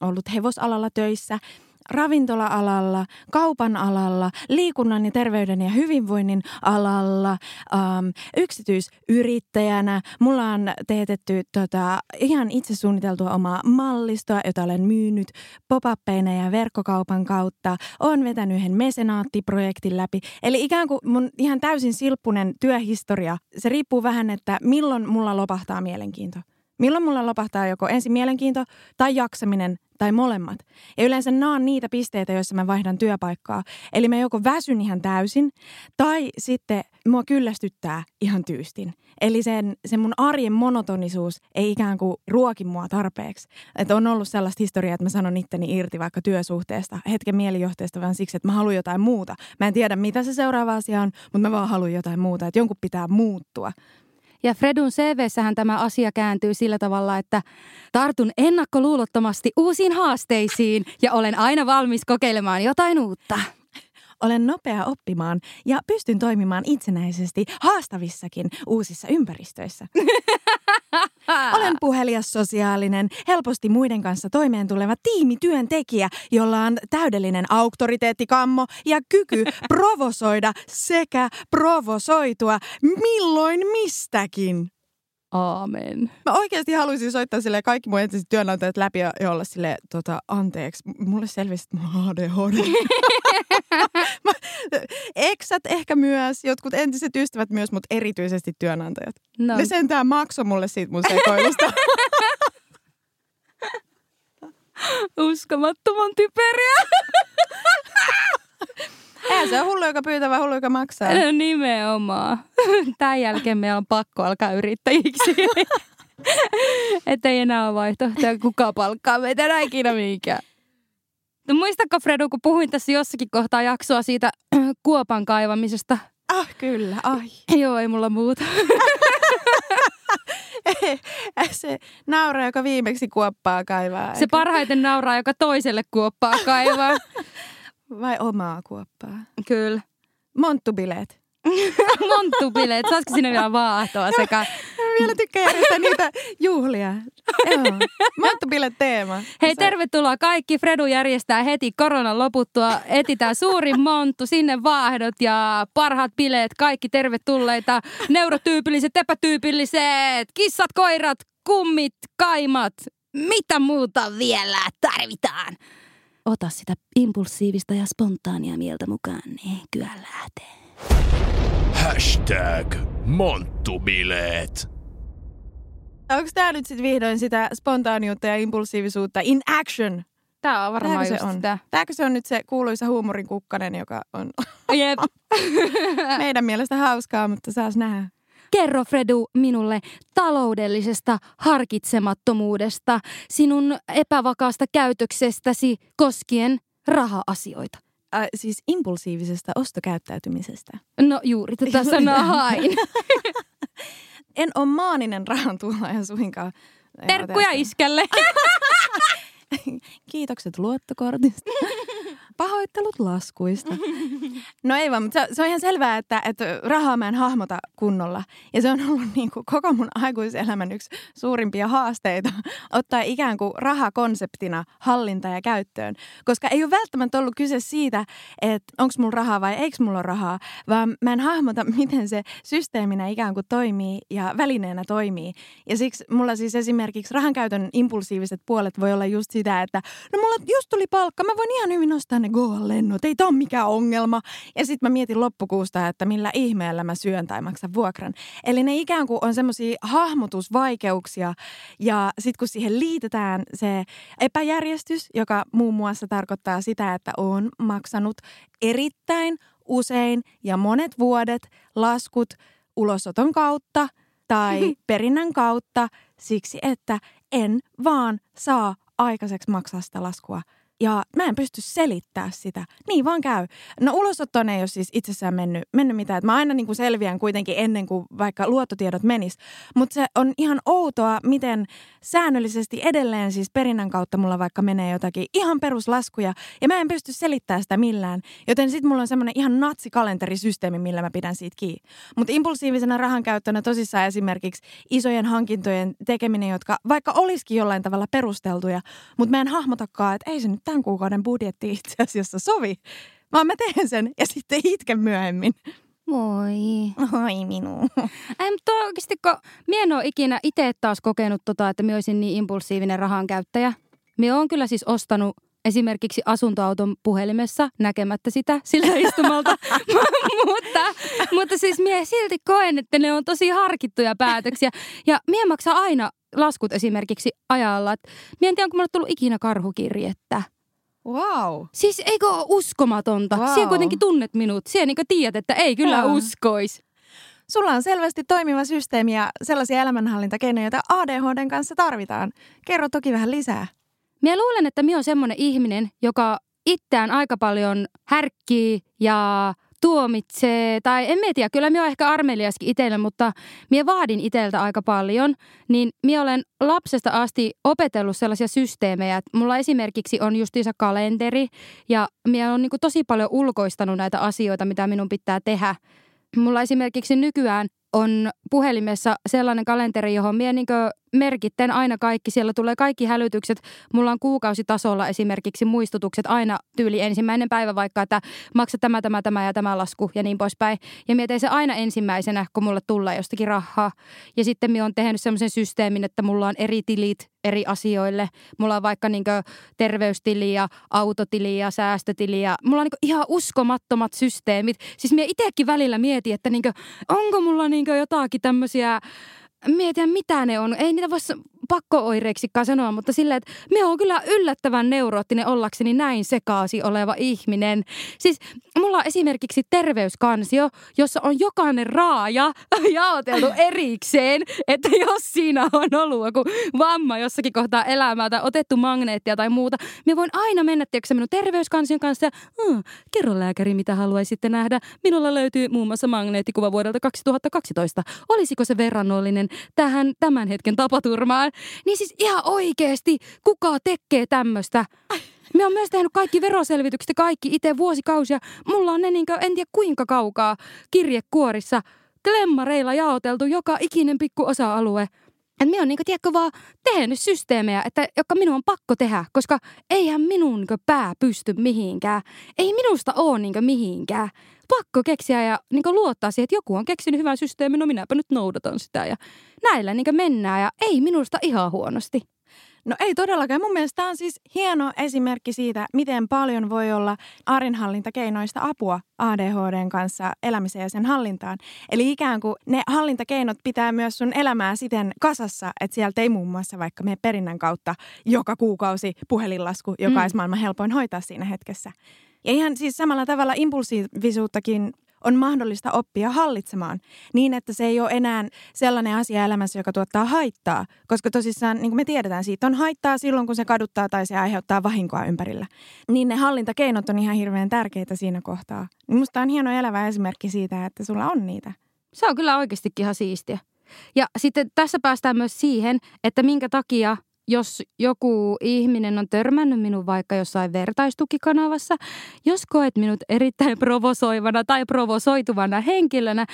ollut hevosalalla töissä – ravintola-alalla, kaupan alalla, liikunnan ja terveyden ja hyvinvoinnin alalla, ähm, yksityisyrittäjänä. Mulla on teetetty tota, ihan itse suunniteltua omaa mallistoa, jota olen myynyt pop ja verkkokaupan kautta. Olen vetänyt yhden mesenaattiprojektin läpi. Eli ikään kuin mun ihan täysin silppunen työhistoria. Se riippuu vähän, että milloin mulla lopahtaa mielenkiinto. Milloin mulla lopahtaa joko ensin mielenkiinto tai jaksaminen tai molemmat. Ja yleensä on niitä pisteitä, joissa mä vaihdan työpaikkaa. Eli mä joko väsyn ihan täysin tai sitten mua kyllästyttää ihan tyystin. Eli sen, sen mun arjen monotonisuus ei ikään kuin ruoki mua tarpeeksi. Että on ollut sellaista historiaa, että mä sanon itteni irti vaikka työsuhteesta, hetken mielijohteesta, vaan siksi, että mä haluan jotain muuta. Mä en tiedä, mitä se seuraava asia on, mutta mä vaan haluan jotain muuta. Että jonkun pitää muuttua. Ja Fredun CVssähän tämä asia kääntyy sillä tavalla, että tartun ennakkoluulottomasti uusiin haasteisiin ja olen aina valmis kokeilemaan jotain uutta. Olen nopea oppimaan ja pystyn toimimaan itsenäisesti haastavissakin uusissa ympäristöissä. *laughs* Olen puhelias sosiaalinen, helposti muiden kanssa toimeen tuleva tiimityöntekijä, jolla on täydellinen auktoriteettikammo ja kyky *laughs* provosoida sekä provosoitua milloin mistäkin. Aamen. Mä oikeasti haluaisin soittaa sille kaikki mun entiset työnantajat läpi ja, olla sille tota, anteeksi. Mulle selvisi, että mulla *laughs* on ADHD. Eksät ehkä myös, jotkut entiset ystävät myös, mutta erityisesti työnantajat. No. Ne sentään maksoi mulle siitä mun sekoilusta. *laughs* Uskomattoman typeriä. *laughs* Eihän se on hullu, joka pyytää, vaan hullu, joka maksaa. No *laughs* nimenomaan. *laughs* Tämän jälkeen meidän on pakko alkaa yrittäjiksi. *laughs* Että ei enää ole vaihtoehtoja, kuka palkkaa meitä enää ikinä mihinkään. No muistatko Fredu, kun puhuin tässä jossakin kohtaa jaksoa siitä *clears throat* kuopan kaivamisesta? Ah, kyllä, ai. *clears throat* Joo, ei mulla muuta. se nauraa, joka viimeksi kuoppaa kaivaa. Se parhaiten nauraa, joka toiselle kuoppaa kaivaa. Vai omaa kuoppaa? Kyllä. Monttubileet. *laughs* Monttubileet. Saisiko sinne vielä vaahtoa sekä... vielä tykkää järjestää niitä juhlia. Monttubilet teema. Hei, tervetuloa kaikki. Fredu järjestää heti koronan loputtua. Etitään suurin monttu, sinne vaahdot ja parhaat bileet. Kaikki tervetulleita. Neurotyypilliset, epätyypilliset, kissat, koirat, kummit, kaimat. Mitä muuta vielä tarvitaan? Ota sitä impulsiivista ja spontaania mieltä mukaan, niin kyllä lähtee. Hashtag monttubileet. Onko tämä nyt sitten vihdoin sitä spontaaniutta ja impulsiivisuutta in action? Tämä on varmaan Tääkö just se on? sitä. Tääkö se on nyt se kuuluisa huumorin kukkanen, joka on Jep. *laughs* meidän mielestä hauskaa, mutta saas nähdä. Kerro Fredu minulle taloudellisesta harkitsemattomuudesta, sinun epävakaasta käytöksestäsi koskien raha-asioita. Äh, siis impulsiivisesta ostokäyttäytymisestä. No juuri tätä sanaa hain. *laughs* en ole maaninen rahan tuhlaaja suinkaan. Terkkuja iskälle. *laughs* Kiitokset luottokortista. *laughs* Pahoittelut laskuista. No ei vaan, mutta se, on ihan selvää, että, että rahaa mä en hahmota kunnolla. Ja se on ollut niin kuin koko mun aikuiselämän yksi suurimpia haasteita ottaa ikään kuin rahakonseptina hallinta ja käyttöön. Koska ei ole välttämättä ollut kyse siitä, että onko mulla rahaa vai eikö mulla ole rahaa, vaan mä en hahmota, miten se systeeminä ikään kuin toimii ja välineenä toimii. Ja siksi mulla siis esimerkiksi rahankäytön impulsiiviset puolet voi olla just sitä, että no mulla just tuli palkka, mä voin ihan hyvin ostaa ne Goa-lennot, ei tämä ole mikään ongelma. Ja sitten mä mietin loppukuusta, että millä ihmeellä mä syön tai maksan vuokran. Eli ne ikään kuin on semmoisia hahmotusvaikeuksia ja sitten kun siihen liitetään se epäjärjestys, joka muun muassa tarkoittaa sitä, että on maksanut erittäin usein ja monet vuodet laskut ulosoton kautta tai *laughs* perinnän kautta siksi, että en vaan saa aikaiseksi maksaa sitä laskua ja mä en pysty selittämään sitä. Niin vaan käy. No ulosottoon ei ole siis itsessään mennyt, mennyt mitään. mä aina niin kuin selviän kuitenkin ennen kuin vaikka luottotiedot menis. Mutta se on ihan outoa, miten säännöllisesti edelleen siis perinnän kautta mulla vaikka menee jotakin ihan peruslaskuja. Ja mä en pysty selittämään sitä millään. Joten sitten mulla on semmoinen ihan natsikalenterisysteemi, millä mä pidän siitä kiinni. Mutta impulsiivisena rahan käyttönä tosissaan esimerkiksi isojen hankintojen tekeminen, jotka vaikka olisikin jollain tavalla perusteltuja, mutta mä en hahmotakaan, että ei se nyt tämän kuukauden budjetti itse asiassa sovi, vaan mä teen sen ja sitten itken myöhemmin. Moi. Oi minu. Ei, mutta oikeasti, kun mie en ole ikinä itse taas kokenut tota, että minä olisin niin impulsiivinen rahan käyttäjä. Minä olen kyllä siis ostanut esimerkiksi asuntoauton puhelimessa näkemättä sitä sillä istumalta. *laughs* mutta, mutta siis mie silti koen, että ne on tosi harkittuja päätöksiä. Ja mie maksaa aina laskut esimerkiksi ajalla. mie en tiedä, onko mulle tullut ikinä karhukirjettä. Wow. Siis eikö ole uskomatonta? Wow. Siellä kuitenkin tunnet minut. Siellä niin tiedät, että ei kyllä wow. uskois. Sulla on selvästi toimiva systeemi ja sellaisia elämänhallintakeinoja, joita ADHDn kanssa tarvitaan. Kerro toki vähän lisää. Minä luulen, että minä on semmoinen ihminen, joka itseään aika paljon härkkii ja tuomitsee, tai en tiedä, kyllä minä olen ehkä armeliaskin itselle, mutta minä vaadin itseltä aika paljon, niin minä olen lapsesta asti opetellut sellaisia systeemejä, että mulla esimerkiksi on justiinsa kalenteri, ja minä olen niin tosi paljon ulkoistanut näitä asioita, mitä minun pitää tehdä. Mulla esimerkiksi nykyään on puhelimessa sellainen kalenteri, johon minä niin merkitten aina kaikki. Siellä tulee kaikki hälytykset. Mulla on kuukausitasolla esimerkiksi muistutukset aina tyyli ensimmäinen päivä vaikka, että maksa tämä, tämä, tämä ja tämä lasku ja niin poispäin. Ja mietin se aina ensimmäisenä, kun mulle tulee jostakin rahaa. Ja sitten minä on tehnyt semmoisen systeemin, että mulla on eri tilit eri asioille. Mulla on vaikka niin terveystili ja autotili ja säästötili ja mulla on niin ihan uskomattomat systeemit. Siis minä itsekin välillä mietin, että niin onko mulla niin jotakin tämmöisiä mietin, mitä ne on. Ei niitä voi pakko-oireiksikaan sanoa, mutta silleen, että me on kyllä yllättävän neuroottinen ollakseni näin sekaasi oleva ihminen. Siis mulla on esimerkiksi terveyskansio, jossa on jokainen raaja *laughs* jaoteltu erikseen, että jos siinä on ollut joku vamma jossakin kohtaa elämää tai otettu magneettia tai muuta, me voin aina mennä tiedätkö, minun terveyskansion kanssa ja hm, kerro lääkäri, mitä haluaisitte nähdä. Minulla löytyy muun muassa magneettikuva vuodelta 2012. Olisiko se verrannollinen tähän tämän hetken tapaturmaan? Niin siis ihan oikeesti, kuka tekee tämmöistä? Me on myös tehnyt kaikki veroselvitykset kaikki itse vuosikausia. Mulla on ne niin kuin, en tiedä kuinka kaukaa kirjekuorissa klemmareilla jaoteltu joka ikinen pikku osa-alue. Että minä on niinku, tiedätkö, vaan tehnyt systeemejä, että, jotka minun on pakko tehdä, koska eihän minun niinku, pää pysty mihinkään. Ei minusta ole niinku, mihinkään. Pakko keksiä ja niinku, luottaa siihen, että joku on keksinyt hyvän systeemin, no minäpä nyt noudatan sitä. Ja näillä niinku, mennään ja ei minusta ihan huonosti. No ei todellakaan. Mun mielestä tämä on siis hieno esimerkki siitä, miten paljon voi olla arjenhallintakeinoista apua ADHDn kanssa elämiseen ja sen hallintaan. Eli ikään kuin ne hallintakeinot pitää myös sun elämää siten kasassa, että sieltä ei muun muassa vaikka mene perinnän kautta joka kuukausi puhelinlasku, joka mm. olisi maailman helpoin hoitaa siinä hetkessä. Ja ihan siis samalla tavalla impulsiivisuuttakin on mahdollista oppia hallitsemaan niin, että se ei ole enää sellainen asia elämässä, joka tuottaa haittaa. Koska tosissaan, niin kuin me tiedetään, siitä on haittaa silloin, kun se kaduttaa tai se aiheuttaa vahinkoa ympärillä. Niin ne hallintakeinot on ihan hirveän tärkeitä siinä kohtaa. Musta on hieno elävä esimerkki siitä, että sulla on niitä. Se on kyllä oikeastikin ihan siistiä. Ja sitten tässä päästään myös siihen, että minkä takia jos joku ihminen on törmännyt minun vaikka jossain vertaistukikanavassa, jos koet minut erittäin provosoivana tai provosoituvana henkilönä,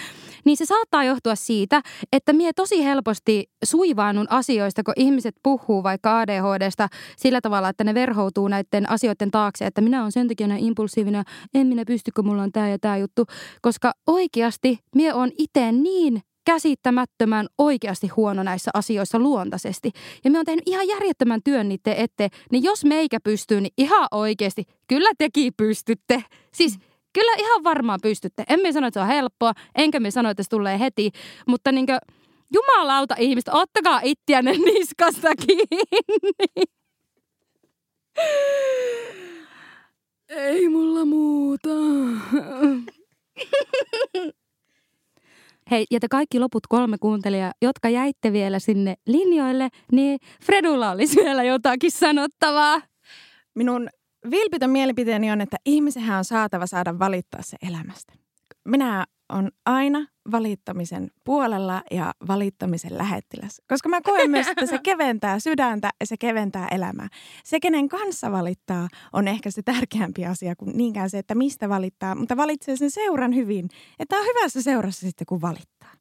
niin se saattaa johtua siitä, että mie tosi helposti suivaannun asioista, kun ihmiset puhuu vaikka ADHDsta sillä tavalla, että ne verhoutuu näiden asioiden taakse, että minä olen sen takia impulsiivinen, en minä pysty, kun mulla on tämä ja tämä juttu, koska oikeasti mie on itse niin käsittämättömän oikeasti huono näissä asioissa luontaisesti. Ja me on tehnyt ihan järjettömän työn niiden eteen. Niin jos meikä pystyy, niin ihan oikeasti, kyllä teki pystytte. Siis kyllä ihan varmaan pystytte. En me sano, että se on helppoa, enkä me sano, että se tulee heti. Mutta niin kuin, jumalauta ihmistä, ottakaa ittiänne *laughs* niskasta kiinni. Ei mulla muuta. *laughs* Hei, ja te kaikki loput kolme kuuntelijaa, jotka jäitte vielä sinne linjoille, niin Fredulla olisi vielä jotakin sanottavaa. Minun vilpitön mielipiteeni on, että ihmisenhän on saatava saada valittaa se elämästä. Minä on aina valittamisen puolella ja valittamisen lähettiläs. Koska mä koen myös, että se keventää sydäntä ja se keventää elämää. Se, kenen kanssa valittaa, on ehkä se tärkeämpi asia kuin niinkään se, että mistä valittaa. Mutta valitsee sen seuran hyvin, että on hyvässä seurassa sitten, kun valittaa.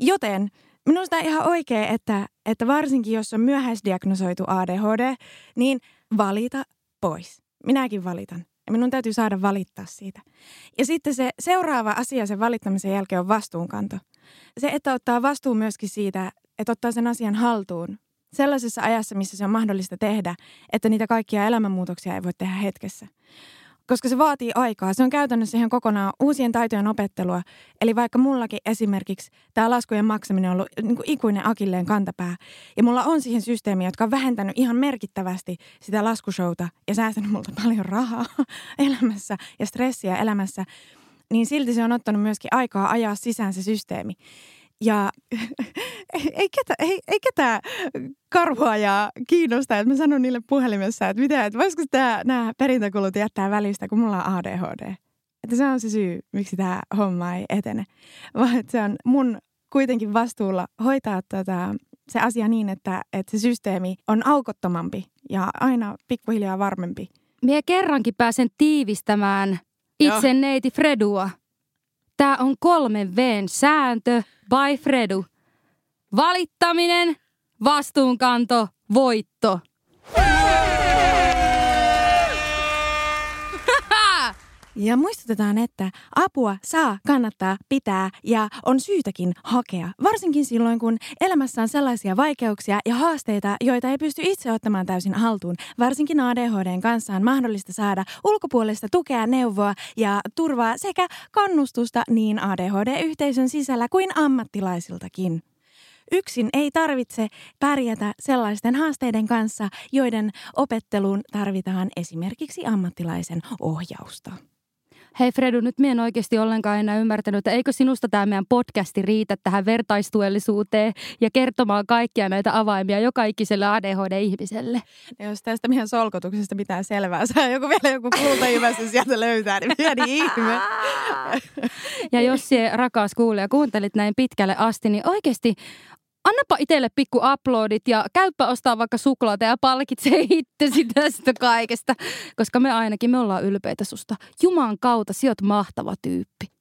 Joten minusta on ihan oikein, että, että varsinkin jos on myöhäisdiagnosoitu ADHD, niin valita pois. Minäkin valitan. Ja minun täytyy saada valittaa siitä. Ja sitten se seuraava asia sen valittamisen jälkeen on vastuunkanto. Se, että ottaa vastuun myöskin siitä, että ottaa sen asian haltuun sellaisessa ajassa, missä se on mahdollista tehdä, että niitä kaikkia elämänmuutoksia ei voi tehdä hetkessä koska se vaatii aikaa. Se on käytännössä ihan kokonaan uusien taitojen opettelua. Eli vaikka mullakin esimerkiksi tämä laskujen maksaminen on ollut niin kuin ikuinen akilleen kantapää. Ja mulla on siihen systeemi, jotka on vähentänyt ihan merkittävästi sitä laskushouta ja säästänyt multa paljon rahaa *laughs* elämässä ja stressiä elämässä. Niin silti se on ottanut myöskin aikaa ajaa sisään se systeemi. Ja *laughs* ei, ketä, ei, ei ketään karhuajaa kiinnosta, että mä sanon niille puhelimessa, että, mitä, että voisiko tämä, nämä perintäkulut jättää välistä, kun mulla on ADHD. Että se on se syy, miksi tämä homma ei etene. *laughs* Vaan että se on mun kuitenkin vastuulla hoitaa tätä, se asia niin, että, että se systeemi on aukottomampi ja aina pikkuhiljaa varmempi. Mie kerrankin pääsen tiivistämään itse Joo. neiti Fredua. Tämä on kolmen Vn sääntö by Fredu. Valittaminen, vastuunkanto, voitto. Ja muistutetaan, että apua saa, kannattaa, pitää ja on syytäkin hakea. Varsinkin silloin, kun elämässä on sellaisia vaikeuksia ja haasteita, joita ei pysty itse ottamaan täysin haltuun. Varsinkin ADHDn kanssa on mahdollista saada ulkopuolista tukea, neuvoa ja turvaa sekä kannustusta niin ADHD-yhteisön sisällä kuin ammattilaisiltakin. Yksin ei tarvitse pärjätä sellaisten haasteiden kanssa, joiden opetteluun tarvitaan esimerkiksi ammattilaisen ohjausta. Hei Fredu, nyt minä en oikeasti ollenkaan enää ymmärtänyt, että eikö sinusta tämä meidän podcasti riitä tähän vertaistuellisuuteen ja kertomaan kaikkia näitä avaimia joka ikiselle ADHD-ihmiselle? Ja jos tästä meidän solkotuksesta mitään selvää saa joku vielä joku kultailmassa sieltä löytää, niin pieni ihme. ja jos sie rakas kuulija kuuntelit näin pitkälle asti, niin oikeasti annapa itselle pikku uploadit ja käypä ostaa vaikka suklaata ja palkitse itsesi tästä kaikesta. Koska me ainakin, me ollaan ylpeitä susta. Juman kautta, sä oot mahtava tyyppi.